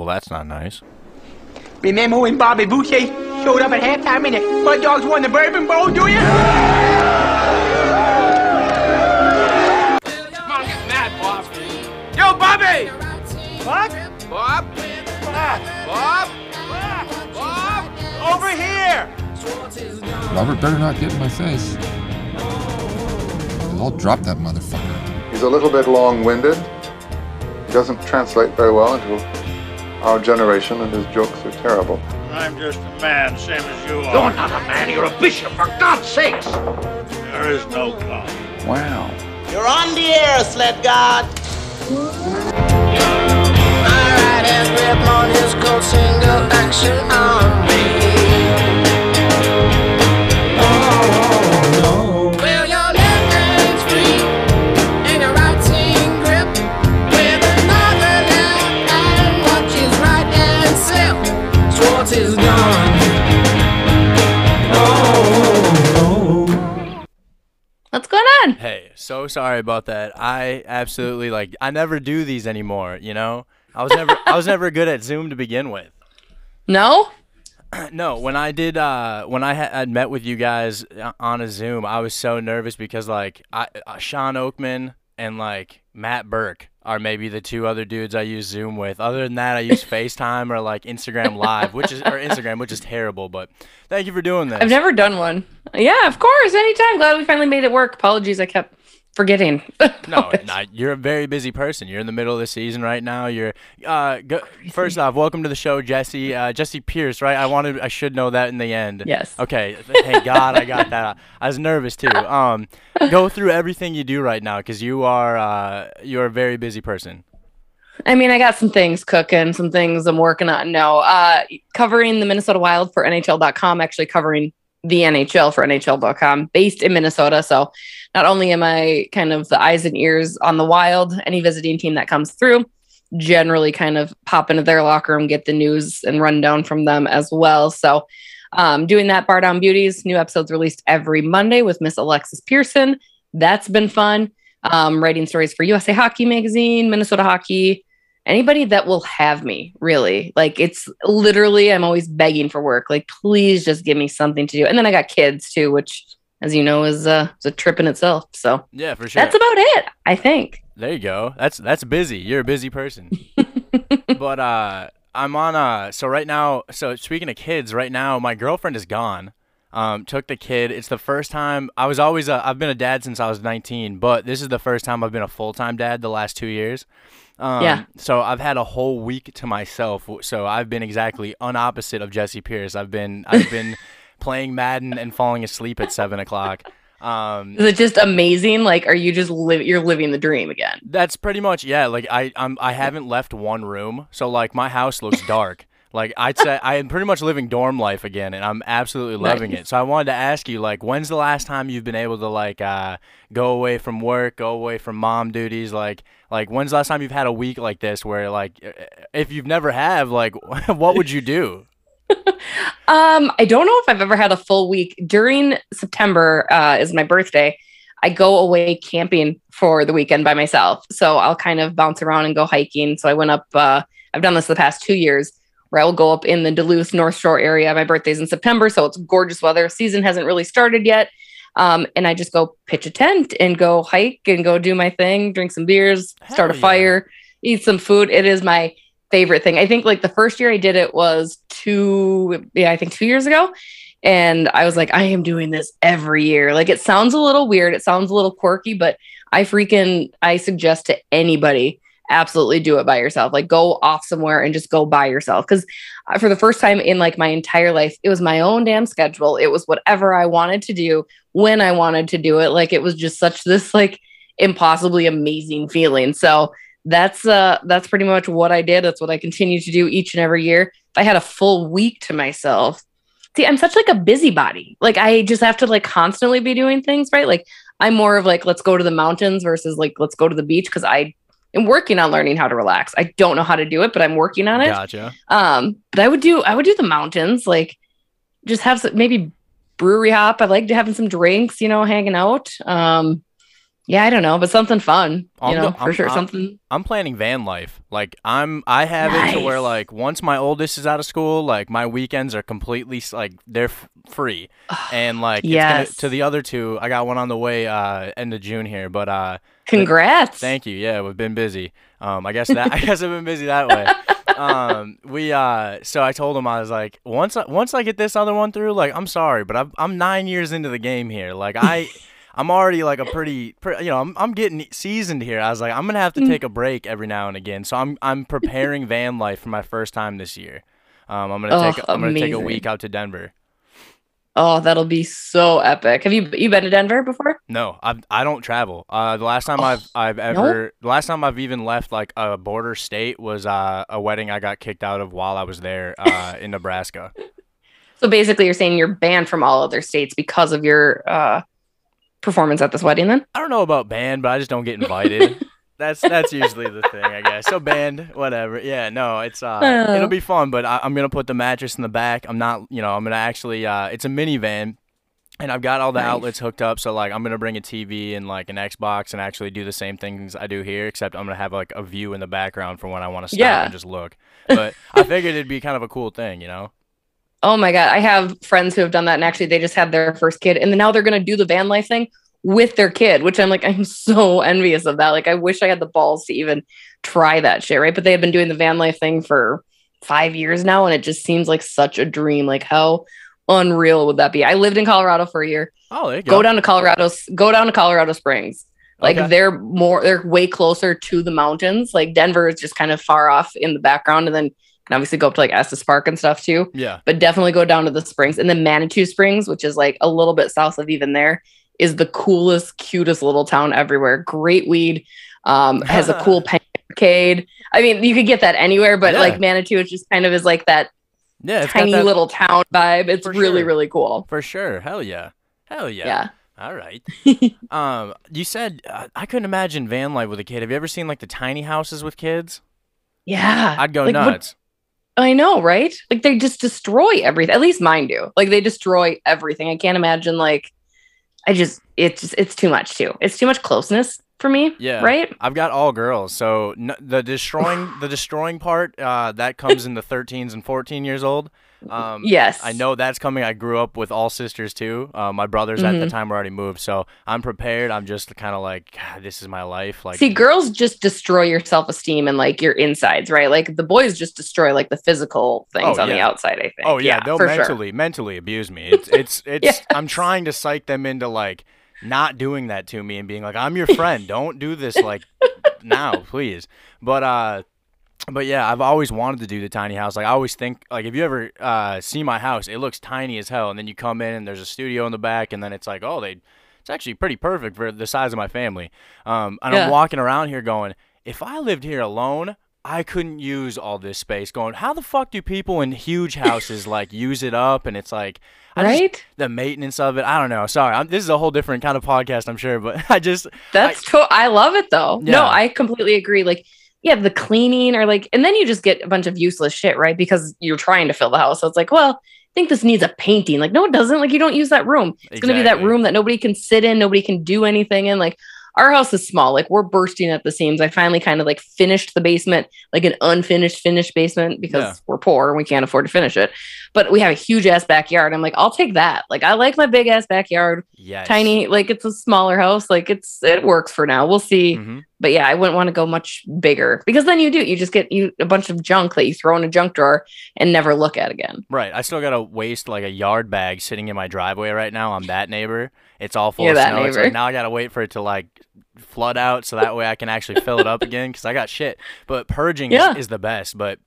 Well, that's not nice. Remember when Bobby Boucher showed up at halftime and the Mud Dogs won the Bourbon Bowl, do you? Come on, get mad, Bob. Yo, Bobby! What? Bob? Bob? Bob? Over here! Robert better not get in my face. I'll drop that motherfucker. He's a little bit long-winded. He doesn't translate very well into our generation, and his jokes are terrible. I'm just a man, same as you are. You're not a man, you're a bishop, for God's sakes! There is no God. Wow. You're on the air, sled god. Alright, and grip on his coat, single action sorry about that. I absolutely like. I never do these anymore. You know, I was never. I was never good at Zoom to begin with. No? no, when I did, uh, when I had met with you guys uh, on a Zoom, I was so nervous because like I, uh, Sean Oakman and like Matt Burke are maybe the two other dudes I use Zoom with. Other than that, I use FaceTime or like Instagram Live, which is or Instagram, which is terrible. But thank you for doing this. I've never done one. Yeah, of course. Anytime. Glad we finally made it work. Apologies, I kept forgetting. No, no, you're a very busy person. You're in the middle of the season right now. You're uh, go, first off, welcome to the show, Jesse. Uh, Jesse Pierce, right? I wanted, I should know that in the end. Yes. Okay. Thank God I got that. I was nervous too. Um, go through everything you do right now because you are, uh, you're a very busy person. I mean, I got some things cooking, some things I'm working on. No, uh, covering the Minnesota Wild for NHL.com, actually covering the NHL for NHL.com, based in Minnesota. So not only am I kind of the eyes and ears on the Wild, any visiting team that comes through, generally kind of pop into their locker room, get the news and rundown from them as well. So um, doing that, Bar Down Beauties, new episodes released every Monday with Miss Alexis Pearson. That's been fun. Um, writing stories for USA Hockey Magazine, Minnesota Hockey, anybody that will have me really like it's literally i'm always begging for work like please just give me something to do and then i got kids too which as you know is uh is a trip in itself so Yeah, for sure. that's about it i think There you go. That's that's busy. You're a busy person. but uh I'm on uh so right now so speaking of kids, right now my girlfriend is gone. Um took the kid. It's the first time I was always a, I've been a dad since I was 19, but this is the first time I've been a full-time dad the last 2 years. Um, Yeah. So I've had a whole week to myself. So I've been exactly unopposite of Jesse Pierce. I've been I've been playing Madden and falling asleep at seven o'clock. Um, is it just amazing like are you just live you're living the dream again That's pretty much yeah. Like I I'm I haven't left one room, so like my house looks dark. Like I'd say I am pretty much living dorm life again, and I'm absolutely loving it. So I wanted to ask you like, when's the last time you've been able to like uh, go away from work, go away from mom duties, like like when's the last time you've had a week like this where like if you've never have like what would you do? Um, I don't know if I've ever had a full week during September. Uh, is my birthday. I go away camping for the weekend by myself, so I'll kind of bounce around and go hiking. So I went up. Uh, I've done this the past two years, where I will go up in the Duluth North Shore area. My birthday's in September, so it's gorgeous weather. Season hasn't really started yet, um, and I just go pitch a tent and go hike and go do my thing, drink some beers, start a yeah. fire, eat some food. It is my favorite thing. I think like the first year I did it was two, yeah, I think two years ago. And I was like, I am doing this every year. Like it sounds a little weird. It sounds a little quirky, but I freaking, I suggest to anybody absolutely do it by yourself. Like go off somewhere and just go by yourself. Cause for the first time in like my entire life, it was my own damn schedule. It was whatever I wanted to do when I wanted to do it. Like it was just such this like impossibly amazing feeling. So that's uh that's pretty much what I did. That's what I continue to do each and every year. If I had a full week to myself, see, I'm such like a busybody. Like I just have to like constantly be doing things, right? Like I'm more of like let's go to the mountains versus like let's go to the beach because I am working on learning how to relax. I don't know how to do it, but I'm working on it. Gotcha. Um, but I would do I would do the mountains, like just have some maybe brewery hop. I like to having some drinks, you know, hanging out. Um, Yeah, I don't know, but something fun, I'm you know, go- for I'm- sure. I'm- something. I'm planning van life. Like I'm, I have it to where like once my oldest is out of school, like my weekends are completely like they're f- free, and like Yes. gonna, to the other two, I got one on the way uh end of June here, but uh Congrats. Thank you. Yeah, we've been busy. Um, I guess that I guess I've been busy that way. Um, we uh, so I told him I was like, once I, once I get this other one through, like I'm sorry, but I'm I'm nine years into the game here. Like I. I'm already like a pretty, pre- you know, I'm, I'm getting seasoned here. I was like, I'm gonna have to take a break every now and again. So I'm I'm preparing van life for my first time this year. Um, I'm gonna Oh, take I'm gonna take a week out to Denver. Oh, that'll be so epic. Have you you been to Denver before? No, I I don't travel. Uh, the last time I've I've no? ever the last time I've even left like a border state was uh, a wedding I got kicked out of while I was there uh, in Nebraska. So basically, you're saying you're banned from all other states because of your uh, performance at this wedding. Then I don't know about banned, but I just don't get invited. that's that's usually the thing, I guess. So banned, whatever. Yeah, no, it's uh, Oh. it'll be fun. But I, I'm gonna put the mattress in the back. I'm not, you know, I'm gonna actually. Uh, it's a minivan. And I've got all the Nice. outlets hooked up, so like I'm gonna bring a TV and like an Xbox and actually do the same things I do here, except I'm gonna have like a view in the background for when I want to stop Yeah. and just look. But I figured it'd be kind of a cool thing, you know? Oh my god, I have friends who have done that, and actually, they just had their first kid, and then now they're gonna do the van life thing with their kid, which I'm like, I'm so envious of that. Like, I wish I had the balls to even try that shit, right? But they have been doing the van life thing for five years now, and it just seems like such a dream. Like, how unreal would that be? I lived in Colorado for a year. Oh, there you Go go. down to Colorado, go down to Colorado Springs. Like Okay. they're more, they're way closer to the mountains. Like Denver is just kind of far off in the background, and then can obviously go up to like Estes Park and stuff too Yeah. but definitely go down to the springs. And then Manitou Springs, which is like a little bit south of even there, is the coolest, cutest little town everywhere. Great weed, um, has a cool penny arcade. I mean, you could get that anywhere, but Yeah. like Manitou, it just kind of is like that Yeah, tiny that- little town vibe. It's For really, sure. really cool. For sure. Hell yeah. Hell yeah. Yeah. All right. um, you said uh, I couldn't imagine van life with a kid. Have you ever seen like the tiny houses with kids? Yeah. I'd go Like, nuts. I know, right? Like they just destroy everything. At least mine do. Like they destroy everything. I can't imagine like I just it's just it's too much too. It's too much closeness for me. Yeah. Right? I've got all girls, so n- the destroying the destroying part uh, that comes in the 13s and 14 years old. Um, Yes. I know that's coming. I grew up with all sisters too. Uh, my brothers at the Mhm. time were already moved, so I'm prepared. I'm just kind of like, this is my life. Like, See, girls just destroy your self esteem and like your insides, right? Like the boys just destroy like the physical things Oh, on the outside, I think. Oh yeah, they'll for sure. mentally mentally abuse me. It's it's it's. Yes. I'm trying to psych them into like not doing that to me and being like, I'm your friend. Don't do this like now, please. But uh, but yeah, I've always wanted to do the tiny house. Like I always think like if you ever uh see my house, it looks tiny as hell, and then you come in and there's a studio in the back, and then it's like, oh, they. It's actually pretty perfect for the size of my family. Um, and Yeah. I'm walking around here going, if I lived here alone, I couldn't use all this space. Going, how the fuck do people in huge houses like use it up? And it's like, I just- Right? the maintenance of it. I don't know. Sorry, I'm, this is a whole different kind of podcast, I'm sure, but I just That's to- I love it though. Yeah. No, I completely agree. Like, yeah, the cleaning or like, and then you just get a bunch of useless shit, right? Because you're trying to fill the house. So it's like, well, I think this needs a painting. Like, no, it doesn't. Like, you don't use that room. It's going to be that room that nobody can sit in, nobody can do anything in. Like, our house is small. Like, we're bursting at the seams. I finally kind of like finished the basement, like an unfinished, finished basement because Yeah. we're poor and we can't afford to finish it. But we have a huge ass backyard. I'm like, I'll take that. Like, I like my big ass backyard yes. tiny like it's a smaller house like it's it works for now we'll see Mhm. but yeah i wouldn't want to go much bigger because then you do you just get you a bunch of junk that you throw in a junk drawer and never look at again Right. I still gotta waste like a yard bag sitting in my driveway right now. I'm that neighbor. It's all full You're of that snow. It's like now I gotta wait for it to like flood out so that way I can actually fill it up again because I got shit. But purging Yeah. is, is the best. But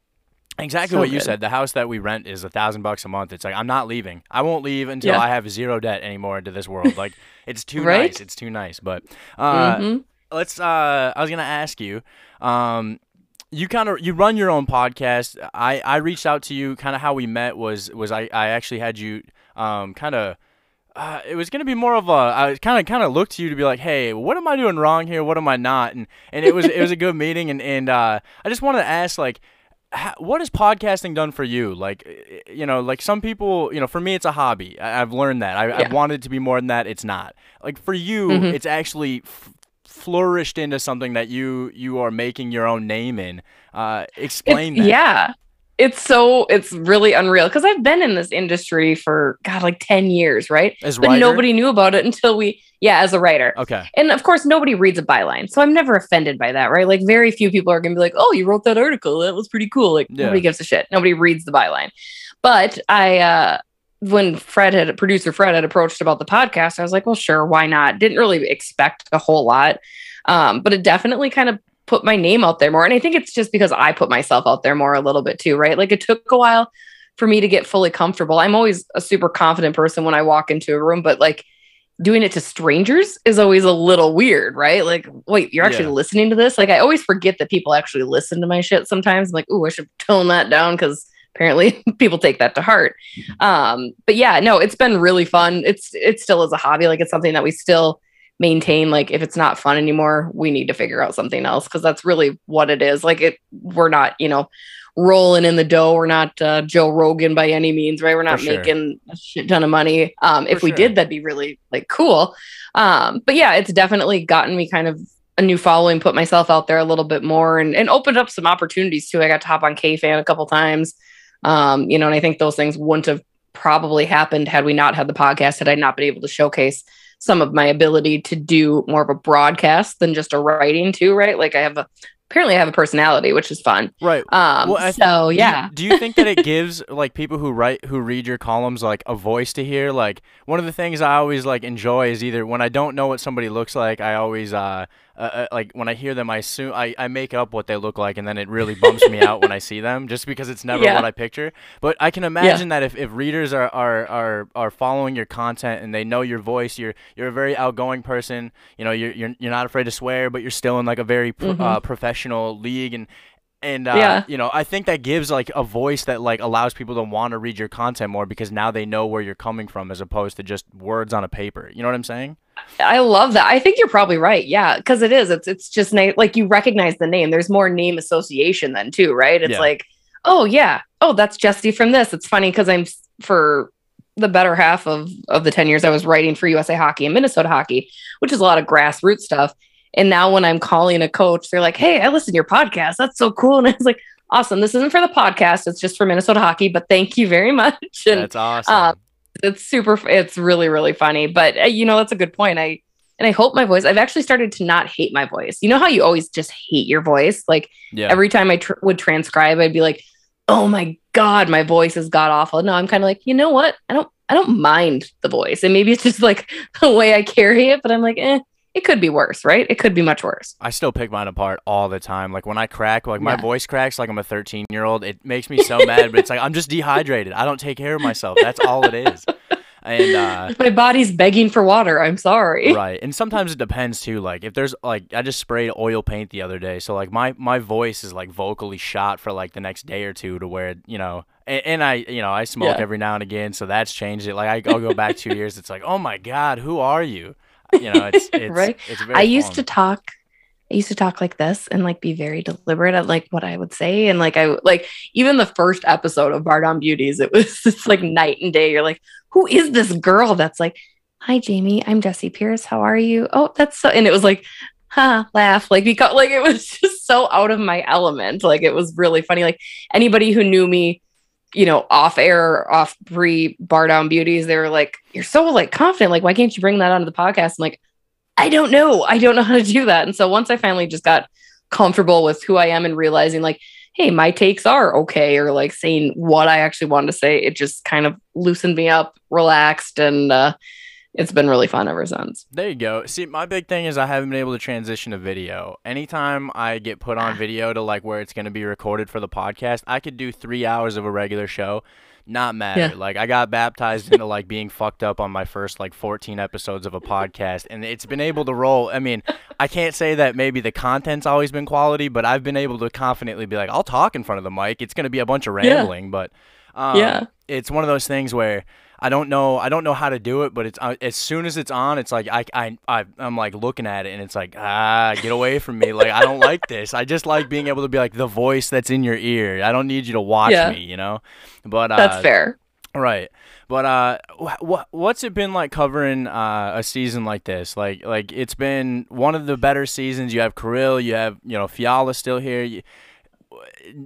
exactly So what you said. The house that we rent is a thousand bucks a month. It's like I'm not leaving. I won't leave until Yeah. I have zero debt anymore into this world. Like it's too Right? nice. It's too nice. But uh, Mhm. let's uh I was gonna ask you um you kind of you run your own podcast I I reached out to you kind of how we met was was I I actually had you um kind of uh, it was gonna be more of a I kind of kind of looked to you to be like, hey, what am I doing wrong here? What am I not? And and it was it was a good meeting, and and uh, I just wanted to ask like, ha- what has podcasting done for you? Like, eh, you know, like some people, you know, for me it's a hobby. I, I've learned that. I, Yeah. I've wanted it to be more than that. It's not. Like for you, Mhm. it's actually f- flourished into something that you you are making your own name in. Uh, explain It's- that. Yeah. It's so it's really unreal because I've been in this industry for God like 10 years, right? As but writer? nobody knew about it until we yeah, as a writer. Okay. And of course nobody reads a byline. So I'm never offended by that, right? Like very few people are gonna be like, Oh, you wrote that article. That was pretty cool. Like Yeah. nobody gives a shit. Nobody reads the byline. But I uh when Fred had producer Fred had approached about the podcast, I was like, well, sure, why not? Didn't really expect a whole lot. Um, but it definitely kind of put my name out there more. And I think it's just because I put myself out there more a little bit too, right? Like it took a while for me to get fully comfortable. I'm always a super confident person when I walk into a room, but like doing it to strangers is always a little weird, right? Like, wait, you're actually Yeah. listening to this? Like, I always forget that people actually listen to my shit sometimes. I'm like, ooh, I should tone that down because apparently people take that to heart. Um, but yeah, no, it's been really fun. It's it still is a hobby. Like it's something that we still maintain. Like if it's not fun anymore, we need to figure out something else because that's really what it is. Like it, we're not, you know, rolling in the dough. We're not uh, Joe Rogan by any means, right? We're not sure. making a shit ton of money. Um, if For we did, that'd be really like cool. Um, but yeah, it's definitely gotten me kind of a new following, put myself out there a little bit more and, and opened up some opportunities too. I got to hop on K-Fan a couple times. Um, you know, and I think those things wouldn't have probably happened had we not had the podcast, had I not been able to showcase some of my ability to do more of a broadcast than just a writing too, right? Like I have a apparently I have a personality, which is fun. Right. Um Well, I so think- do you- yeah. Do you, think that it gives like people who write who read your columns like a voice to hear? Like one of the things I always like enjoy is either when I don't know what somebody looks like, I always uh, uh, uh like when I hear them, I assume I, I make up what they look like, and then it really bumps me out when I see them, just because it's never Yeah. what I picture. But I can imagine that if, if readers are, are, are, are following your content and they know your voice, you're you're a very outgoing person. You know, you're you're, you're not afraid to swear, but you're still in like a very pro- Mhm. uh, professional league and and uh, Yeah. you know i think that gives like a voice that like allows people to want to read your content more because now they know where you're coming from as opposed to just words on a paper you know what i'm saying I love that. I think you're probably right. Yeah, because it is. It's it's just na- like you recognize the name. There's more name association then too, right? It's Yeah. like, oh yeah, oh that's Jesse from this. It's funny because I'm for the better half of of the ten years I was writing for USA Hockey and Minnesota Hockey, which is a lot of grassroots stuff. And now when I'm calling a coach, they're like, "Hey, I listen to your podcast. That's so cool." And I was like, "Awesome. This isn't for the podcast. It's just for Minnesota Hockey, but thank you very much." And that's awesome uh, it's super it's really really funny but uh, you know that's a good point. I and i hope my voice i've actually started to not hate my voice. You know how you always just hate your voice? Like yeah. every time i tr- would transcribe i'd be like oh my god my voice is god awful. No i'm kind of like you know what? I don't i don't mind the voice. And maybe it's just like the way i carry it but i'm like eh it could be worse right it could be much worse I still pick mine apart all the time. Like when I crack, like my Yeah. voice cracks like I'm a 13 year old. It makes me so mad, but it's like I'm just dehydrated. I don't take care of myself. That's all it is. And uh, my body's begging for water i'm sorry right and sometimes it depends too like if there's like i just sprayed oil paint the other day so like my my voice is like vocally shot for like the next day or two to where you know and, i you know i smoke Yeah. every now and again so that's changed it like I, i'll go back two years it's like oh my god who are you you know it's it's Right. it's very I used to talk. I used to talk like this and like be very deliberate at like what I would say and like I like even the first episode of Bar Down Beauties, it was just like night and day. You're like, who is this girl that's like, "Hi Jamie, I'm Jesse Pierce. How are you?" Oh, that's so, and it was like, huh, laugh like because like it was just so out of my element. Like it was really funny. Like anybody who knew me you know, off air, off pre bar down beauties, they were like, You're so like confident. Like, why can't you bring that onto the podcast? I'm like, I don't know. I don't know how to do that. And so once I finally just got comfortable with who I am and realizing like, hey, my takes are okay, or like saying what I actually wanted to say, it just kind of loosened me up, relaxed, and uh it's been really fun ever since. There you go. See, my big thing is I haven't been able to transition to video. Anytime I get put on video to like where it's going to be recorded for the podcast, I could do three hours of a regular show, not matter. Yeah. Like I got baptized into like being fucked up on my first like 14 episodes of a podcast, and it's been able to roll. I mean, I can't say that maybe the content's always been quality, but I've been able to confidently be like, I'll talk in front of the mic. It's going to be a bunch of Yeah. rambling, but um, Yeah. it's one of those things where I don't know I don't know how to do it, but it's uh, as soon as it's on, it's like I I I I'm like looking at it and it's like ah get away from me like I don't like this. I just like being able to be like the voice that's in your ear. I don't need you to watch Yeah. me, you know. But uh, That's fair. Right. But uh what what's it been like covering uh, a season like this? Like like it's been one of the better seasons. You have Kirill, you have, you know, Fiala still here. You,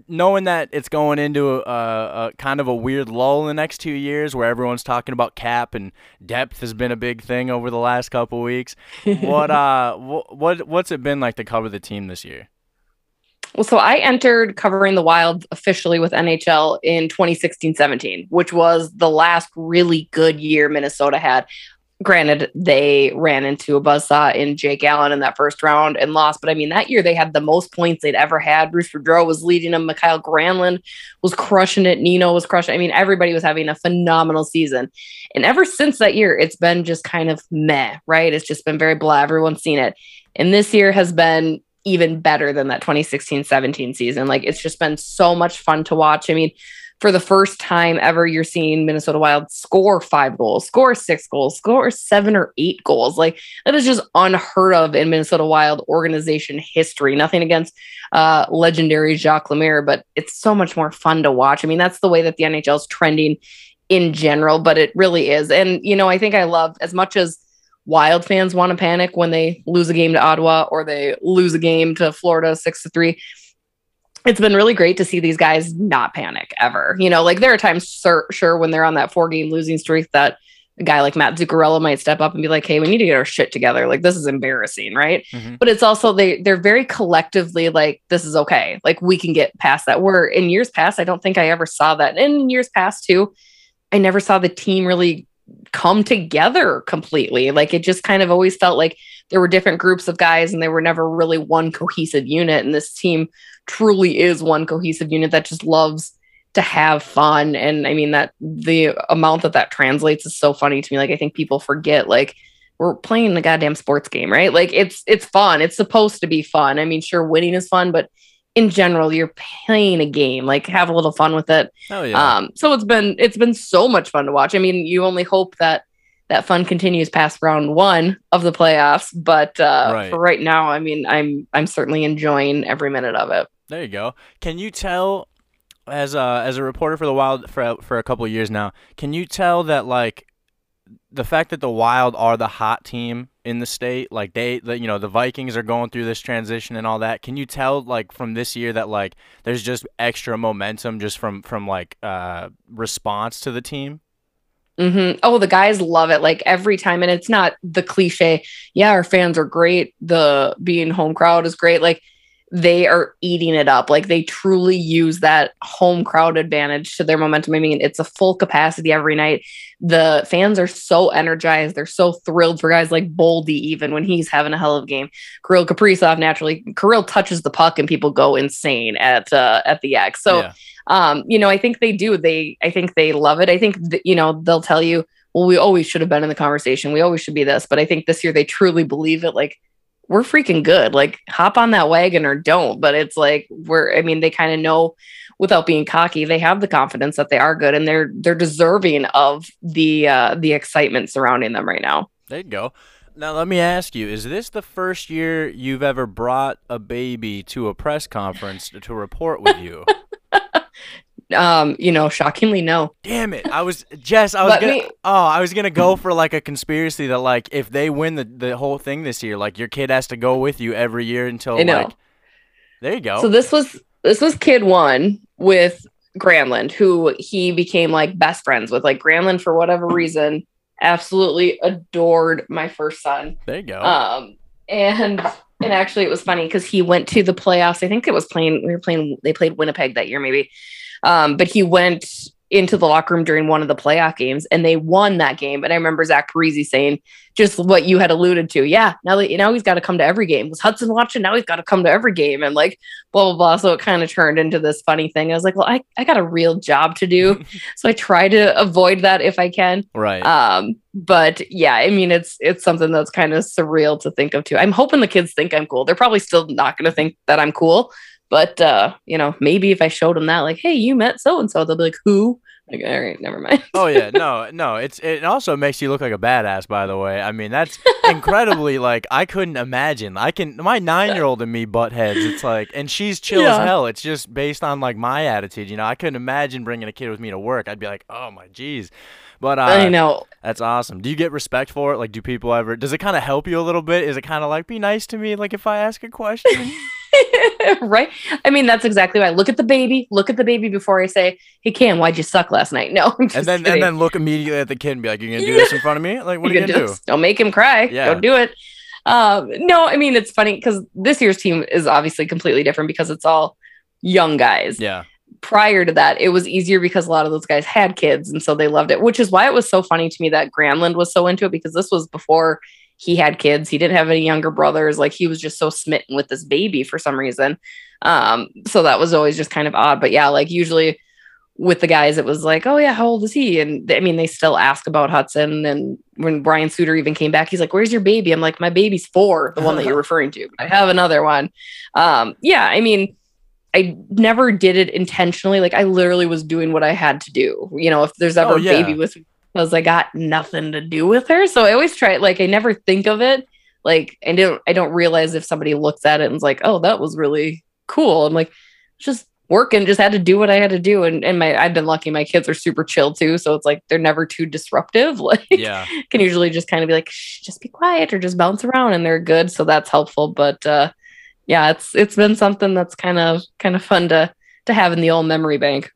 knowing that it's going into a, a, kind of a weird lull in the next 2 years where everyone's talking about cap and depth has been a big thing over the last couple weeks. what uh what what's it been like to cover the team this year? Well, so I entered covering the Wild officially with NHL in 2016 17, which was the last really good year Minnesota had. Granted, they ran into a buzzsaw in Jake Allen in that first round and lost. But I mean, that year they had the most points they'd ever had. Bruce Boudreau was leading them. Mikael Granlund was crushing it. Nino was crushing. I mean, everybody was having a phenomenal season. And ever since that year, it's been just kind of meh, right? It's just been very blah. Everyone's seen it. And this year has been even better than that 2016 17 season. Like it's just been so much fun to watch. I mean, for the first time ever, you're seeing Minnesota Wild score five goals, score six goals, score seven or eight goals. Like that is just unheard of in Minnesota Wild organization history. Nothing against uh, legendary Jacques Lemaire, but it's so much more fun to watch. I mean, that's the way that the NHL is trending in general, but it really is. And, you know, I think I love as much as Wild fans want to panic when they lose a game to Ottawa or they lose a game to Florida six to three. It's been really great to see these guys not panic ever. You know, like there are times, sure, sure when they're on that four game losing streak, that a guy like Matt Zuccarello might step up and be like, "Hey, we need to get our shit together. Like this is embarrassing, right?" Mm-hmm. But it's also they they're very collectively like, "This is okay. Like we can get past that." Where in years past, I don't think I ever saw that. And in years past too, I never saw the team really come together completely. Like it just kind of always felt like there were different groups of guys and they were never really one cohesive unit. And this team truly is one cohesive unit that just loves to have fun. And I mean, that the amount that that translates is so funny to me. Like, I think people forget, like, we're playing the goddamn sports game, right? Like it's it's fun. It's supposed to be fun. I mean, sure, winning is fun, but in general, you're playing a game. Like have a little fun with it. Oh yeah. Um, so it's been it's been so much fun to watch. I mean, you only hope that that fun continues past round one of the playoffs. But uh, right. for right now, I mean, I'm I'm certainly enjoying every minute of it. There you go. Can you tell, as a as a reporter for the Wild for for a couple of years now, can you tell that like the fact that the Wild are the hot team in the state, like they, the, you know, the Vikings are going through this transition and all that. Can you tell, like, from this year that like there's just extra momentum just from from like uh response to the team? Mm-hmm. Oh, the guys love it. Like every time, and it's not the cliche. Yeah, our fans are great. The being home crowd is great. Like they are eating it up. Like they truly use that home crowd advantage to their momentum. I mean, it's a full capacity every night. The fans are so energized. They're so thrilled for guys like Boldy, even when he's having a hell of a game. Kirill Kaprizov, naturally, Kirill touches the puck and people go insane at uh, at the X. So, yeah. um, you know, I think they do. They, I think they love it. I think that, you know they'll tell you, well, we always should have been in the conversation. We always should be this. But I think this year they truly believe it. Like we're freaking good. Like hop on that wagon or don't. But it's like we're I mean, they kind of know without being cocky, they have the confidence that they are good and they're they're deserving of the uh the excitement surrounding them right now. There you go. Now let me ask you, is this the first year you've ever brought a baby to a press conference to, to report with you? um, you know, shockingly no. Damn it. I was Jess, I was Let gonna me... Oh, I was gonna go for like a conspiracy that like if they win the, the whole thing this year, like your kid has to go with you every year until like There you go. So this was this was kid one with Granlund, who he became like best friends with. Like Granlund, for whatever reason, absolutely adored my first son. There you go. Um and and actually it was funny because he went to the playoffs. I think it was playing we were playing they played Winnipeg that year, maybe. Um, but he went into the locker room during one of the playoff games and they won that game. And I remember Zach Parise saying just what you had alluded to. Yeah, now that know he's got to come to every game. Was Hudson watching? Now he's got to come to every game and like blah blah blah. So it kind of turned into this funny thing. I was like, well, I, I got a real job to do. so I try to avoid that if I can. Right. Um, but yeah, I mean it's it's something that's kind of surreal to think of too. I'm hoping the kids think I'm cool. They're probably still not gonna think that I'm cool but uh, you know, maybe if I showed them that, like, hey, you met so and so, they'll be like, who? Like, all right, never mind. Oh yeah, no, no. It's it also makes you look like a badass. By the way, I mean that's incredibly like I couldn't imagine. I can my nine year old and me butt heads. It's like, and she's chill as hell. It's just based on like my attitude. You know, I couldn't imagine bringing a kid with me to work. I'd be like, oh my jeez. But uh, I know. that's awesome. Do you get respect for it? Like, do people ever? Does it kind of help you a little bit? Is it kind of like be nice to me? Like if I ask a question. right? I mean, that's exactly why. Look at the baby. Look at the baby before I say, "Hey, Cam, why'd you suck last night?" No, I'm just and then kidding. and then look immediately at the kid and be like, "You're gonna do this in front of me? Like, what are you gonna can do?" just- Don't make him cry. Yeah. Don't do it. Um, no, I mean it's funny because this year's team is obviously completely different because it's all young guys. Yeah. Prior to that, it was easier because a lot of those guys had kids and so they loved it, which is why it was so funny to me that Granlund was so into it because this was before he had kids. He didn't have any younger brothers. Like he was just so smitten with this baby for some reason. Um, so that was always just kind of odd. But yeah, like usually with the guys, it was like, oh yeah, how old is he? And I mean, they still ask about Hudson. And when Brian Suter even came back, he's like, where's your baby? I'm like, my baby's four, the one that you're referring to. I have another one. Um, yeah, I mean, I never did it intentionally. Like I literally was doing what I had to do. You know, if there's ever Oh, a baby with because I got nothing to do with her. So I always try like I never think of it. Like I don't I don't realize if somebody looks at it and is like, oh, that was really cool. I'm like, just working, just had to do what I had to do. And and my I've been lucky, my kids are super chill too. So it's like they're never too disruptive. Like Yeah. can usually just kind of be like, just be quiet or just bounce around and they're good. So that's helpful. But uh yeah, it's it's been something that's kind of kind of fun to to have in the old memory bank.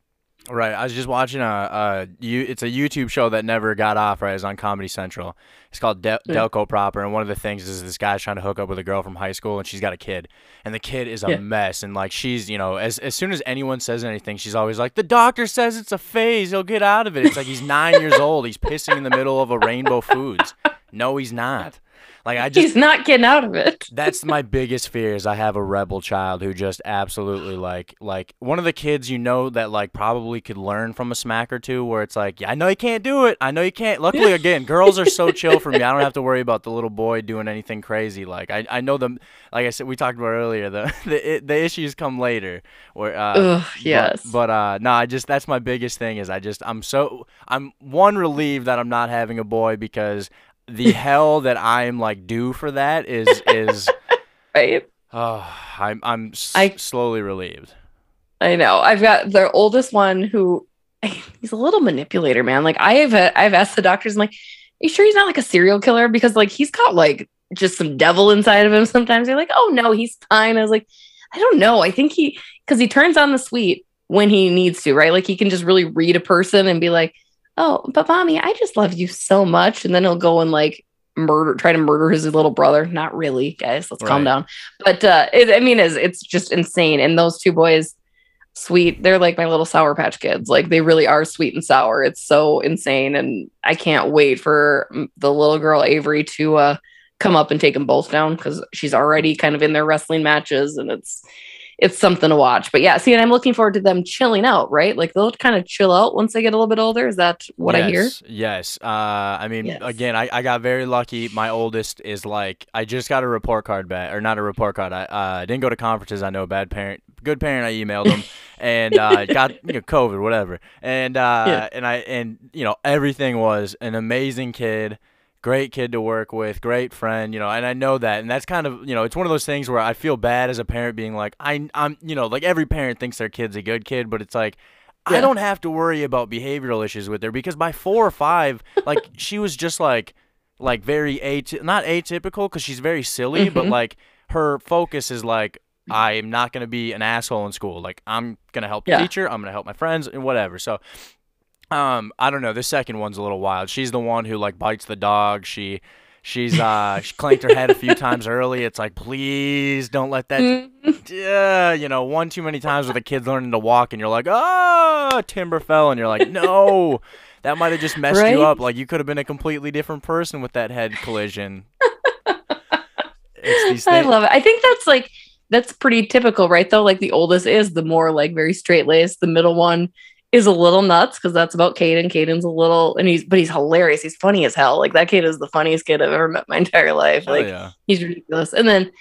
Right. I was just watching a, a you. It's a YouTube show that never got off. Right. It's on Comedy Central. It's called De- Yeah. Mm. Delco Proper, and one of the things is this guy's trying to hook up with a girl from high school, and she's got a kid, and the kid is a Yeah. mess, and like she's, you know, as as soon as anyone says anything, she's always like, "The doctor says it's a phase. He'll get out of it." It's like he's nine years old. He's pissing in the middle of a Rainbow Foods. No, he's not. Like I just He's not getting out of it. that's my biggest fear is I have a rebel child who just absolutely like like one of the kids you know that like probably could learn from a smack or two where it's like yeah I know you can't do it I know you can't luckily again girls are so chill for me I don't have to worry about the little boy doing anything crazy like I, I know them like I said we talked about earlier the the, the issues come later where uh Ugh, but- yes. but, uh no I just that's my biggest thing is I just I'm so I'm one relieved that I'm not having a boy because the hell that I'm like due for that is is right. oh I'm I'm s- I- slowly relieved. I know. I've got the oldest one who he's a little manipulator, man. Like I have I've asked the doctors, I'm like, Are you sure he's not like a serial killer? Because like he's got like just some devil inside of him sometimes. They're like, oh no, he's fine. I was like, I don't know. I think he because he turns on the sweet when he needs to, right? Like he can just really read a person and be like, Oh, but mommy, I just love you so much. And then he'll go and like murder try to murder his little brother. Not really, guys. Let's calm down. But uh it, I mean it's it's just insane. And those two boys sweet. They're like my little sour patch kids. Like they really are sweet and sour. It's so insane, and I can't wait for mm, the little girl Avery to uh, come up and take them both down because she's already kind of in their wrestling matches, and it's it's something to watch. But yeah, see, and I'm looking forward to them chilling out. Right, like they'll kind of chill out once they get a little bit older. Is that what I hear? Yes, Yes. Uh, I mean, Yes. again, I, I got very lucky. My oldest is like, I just got a report card back, or not a report card. I uh, didn't go to conferences. I know, bad parent, good parent. I emailed them and uh, got you know COVID, whatever. And uh, Yeah. and I and you know everything was an amazing kid. Great kid to work with, great friend, you know, and I know that, and that's kind of, you know, it's one of those things where I feel bad as a parent being like, I, I'm, you know, like every parent thinks their kid's a good kid, but it's like, I don't have to worry about behavioral issues with her because by four or five, like she was just like, like very aty- not atypical because she's very silly, but Mhm. like her focus is like, I am not gonna be an asshole in school. Like I'm gonna help the Yeah. teacher, I'm gonna help my friends and whatever. So, um, I don't know. The second one's a little wild. She's the one who like bites the dog. She. She's uh she clanked her head a few times early. It's like please don't let that yeah, you know, one too many times with a kid learning to walk, and you're like, oh, timber fell, and you're like, no, that might have just messed Right? you up. Like you could have been a completely different person with that head collision. it's these I love it. I think that's like that's pretty typical, right? Though, like the oldest is the more like very straight laced. The middle one is a little nuts because that's about Caden. Caden's a little, and he's but he's hilarious. He's funny as hell. Like that kid is the funniest kid I've ever met in my entire life. Hell like yeah. he's ridiculous. And then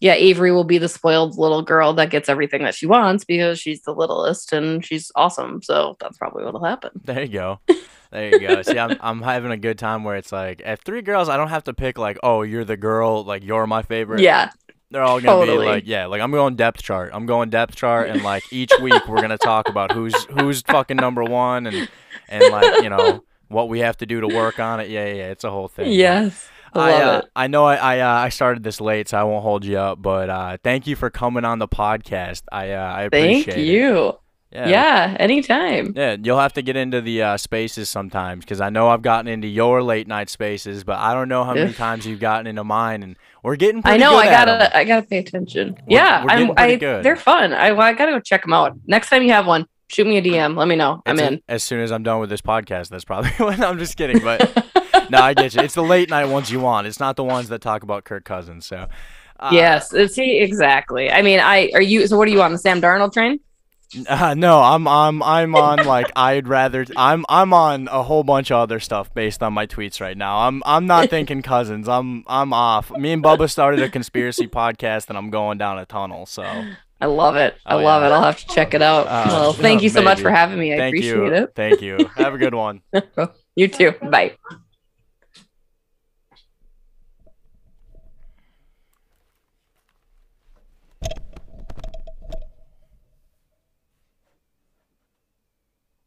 yeah, Avery will be the spoiled little girl that gets everything that she wants because she's the littlest and she's awesome. So that's probably what'll happen. There you go. There you go. See, I'm I'm having a good time where it's like at three girls, I don't have to pick like, oh, you're the girl, like you're my favorite. Yeah. They're all gonna Totally. be like, yeah, like I'm going depth chart. I'm going depth chart, and like each week we're gonna talk about who's who's fucking number one, and and like you know what we have to do to work on it. Yeah, yeah, yeah, it's a whole thing. Yes. I I, uh. I know I I, uh, I started this late, so I won't hold you up. But uh, thank you for coming on the podcast. I uh, I Thank appreciate it. Yeah. Yeah. anytime. Yeah, you'll have to get into the uh, spaces sometimes because I know I've gotten into your late night spaces, but I don't know how many times you've gotten into mine, and we're getting. I know. I gotta. I gotta pay attention. We're- yeah, we're I. good. They're fun. I. I gotta go check them out. Next time you have one, shoot me a DM. Let me know. I'm It's a- in. as soon as I'm done with this podcast. That's probably when I'm just kidding, but no, I get you. It's the late night ones you want. It's not the ones that talk about Kirk Cousins. So uh, yes. uh, See, exactly. I mean, I are you. So, what are you on the Sam Darnold train? Uh, no, I'm I'm I'm on like I'd rather I'm I'm on a whole bunch of other stuff based on my tweets right now. I'm I'm not thinking Cousins. I'm I'm off. Me and Bubba started a conspiracy podcast, and I'm going down a tunnel. So I love it. I Oh, love yeah. it. I'll have to check it out. Uh, well, thank you so much for having me. I thank appreciate you. it. Thank you. Have a good one. You too. Bye.